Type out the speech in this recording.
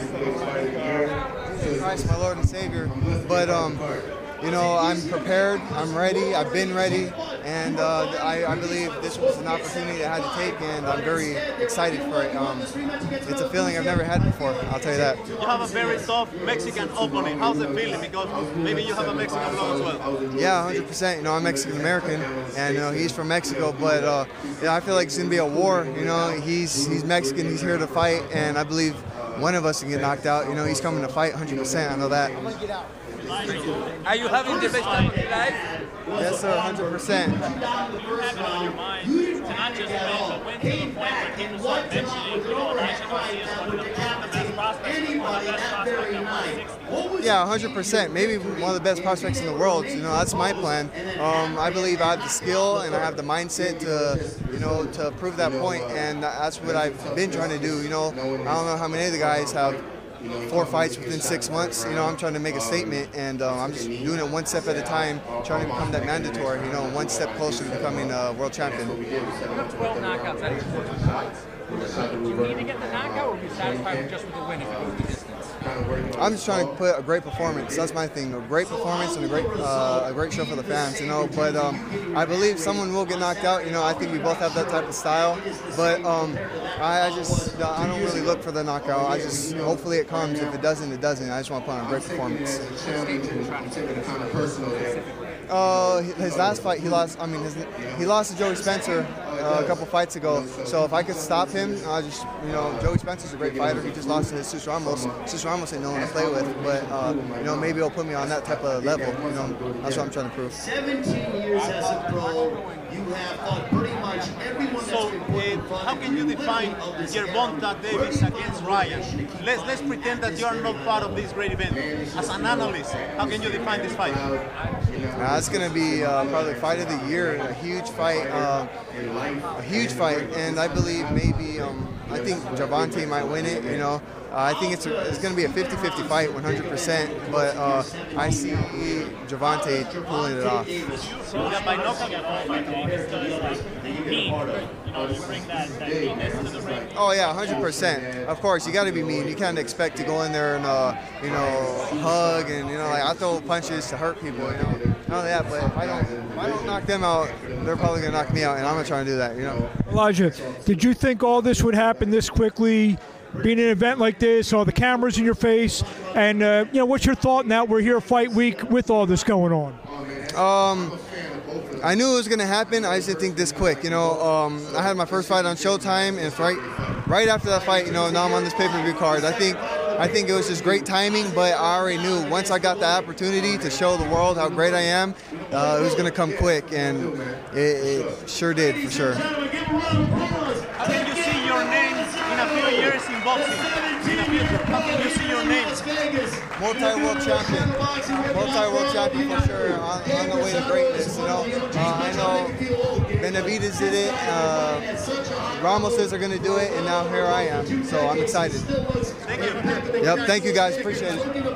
Jesus Christ, my Lord and Savior. But um, you know, I'm prepared. I'm ready. I've been ready, and uh, I, I believe this was an opportunity I had to take, and I'm very excited for it. Um, it's a feeling I've never had before. I'll tell you that. You have a very tough Mexican opponent. How's it feeling? Because maybe you have a Mexican blood as well. Yeah, 100%. You know, I'm Mexican American, and you know, he's from Mexico. But uh, yeah, I feel like it's gonna be a war. You know, he's he's Mexican. He's here to fight, and I believe one of us can get knocked out. You know, he's coming to fight 100%. I know that. Are you having the best time of your life? Yes, sir, 100%. You have it on your mind to not just win, but win to the point where people start mentioning, you know, Ryan Garcia is one of the, one best prospects, one of the best prospects at 160. Yeah, 100%. Maybe one of the best prospects in the world. You know, that's my plan. Um, I believe I have the skill and I have the mindset to, you know, to prove that point, and that's what I've been trying to do. You know, I don't know how many of the guys have four fights within six months. You know, I'm trying to make a statement, and um, I'm just doing it one step at a time, trying to become that mandatory. You know, one step closer to becoming a world champion. You have 12 knockouts out of your 14 fights. Do you need to get the knockout, or you satisfied with just with the win if it goes the distance? I'm just trying to put a great performance. That's my thing. A great performance and a great uh, a great show for the fans. You know, but um, I believe someone will get knocked out. You know, I think we both have that type of style. But um, I, I just I don't really look for the knockout. I just hopefully it comes. If it doesn't, it doesn't. I just want to put on a great performance. Uh, his last fight, he lost. I mean, his, he lost to Joey Spencer uh, a couple fights ago. So if I could stop him, I just, you know, Joey Spencer's a great fighter. He just lost to Jesus Ramos. Jesus Ramos ain't no one to play with, but uh, you know, maybe he'll put me on that type of level. You know, that's what I'm trying to prove. 17 years as a pro, you have fought pretty much everyone So, that's been put in uh, how can you. you define winner Gervonta Davis against Ryan? Let's let's pretend that you are not part of this great event. As an analyst, how can you define this fight? It's going to be uh, probably fight of the year, a huge fight, uh, a huge fight, and I believe maybe um, I think Gervonta might win it. You know, uh, I think it's it's going to be a 50-50 fight, 100%. But uh, I see Gervonta pulling it off. By to the ring. Oh yeah, 100%. Of course, you got to be mean. You can't expect to go in there and uh, you know hug and you know like I throw punches to hurt people. You know, that, but if I don't if I don't knock them out, they're probably gonna knock me out, and I'm gonna try and do that. You know. Elijah, did you think all this would happen this quickly? Being an event like this, all the cameras in your face, and uh, you know, what's your thought now? We're here fight week with all this going on. Um, I knew it was gonna happen. I just didn't think this quick. You know, um, I had my first fight on Showtime, and right, right after that fight, you know, now I'm on this pay-per-view card. I think, I think it was just great timing. But I already knew once I got the opportunity to show the world how great I am, uh, it was gonna come quick, and it, it sure did for sure. Boxing? In the future, how can you see your name? multi-world champion, multi-world champion for sure, on, on the way to greatness. You know, uh, I know Benavides did it, uh, they're gonna do it, and now here I am. So I'm excited. Thank you. Yep, thank you guys, appreciate it.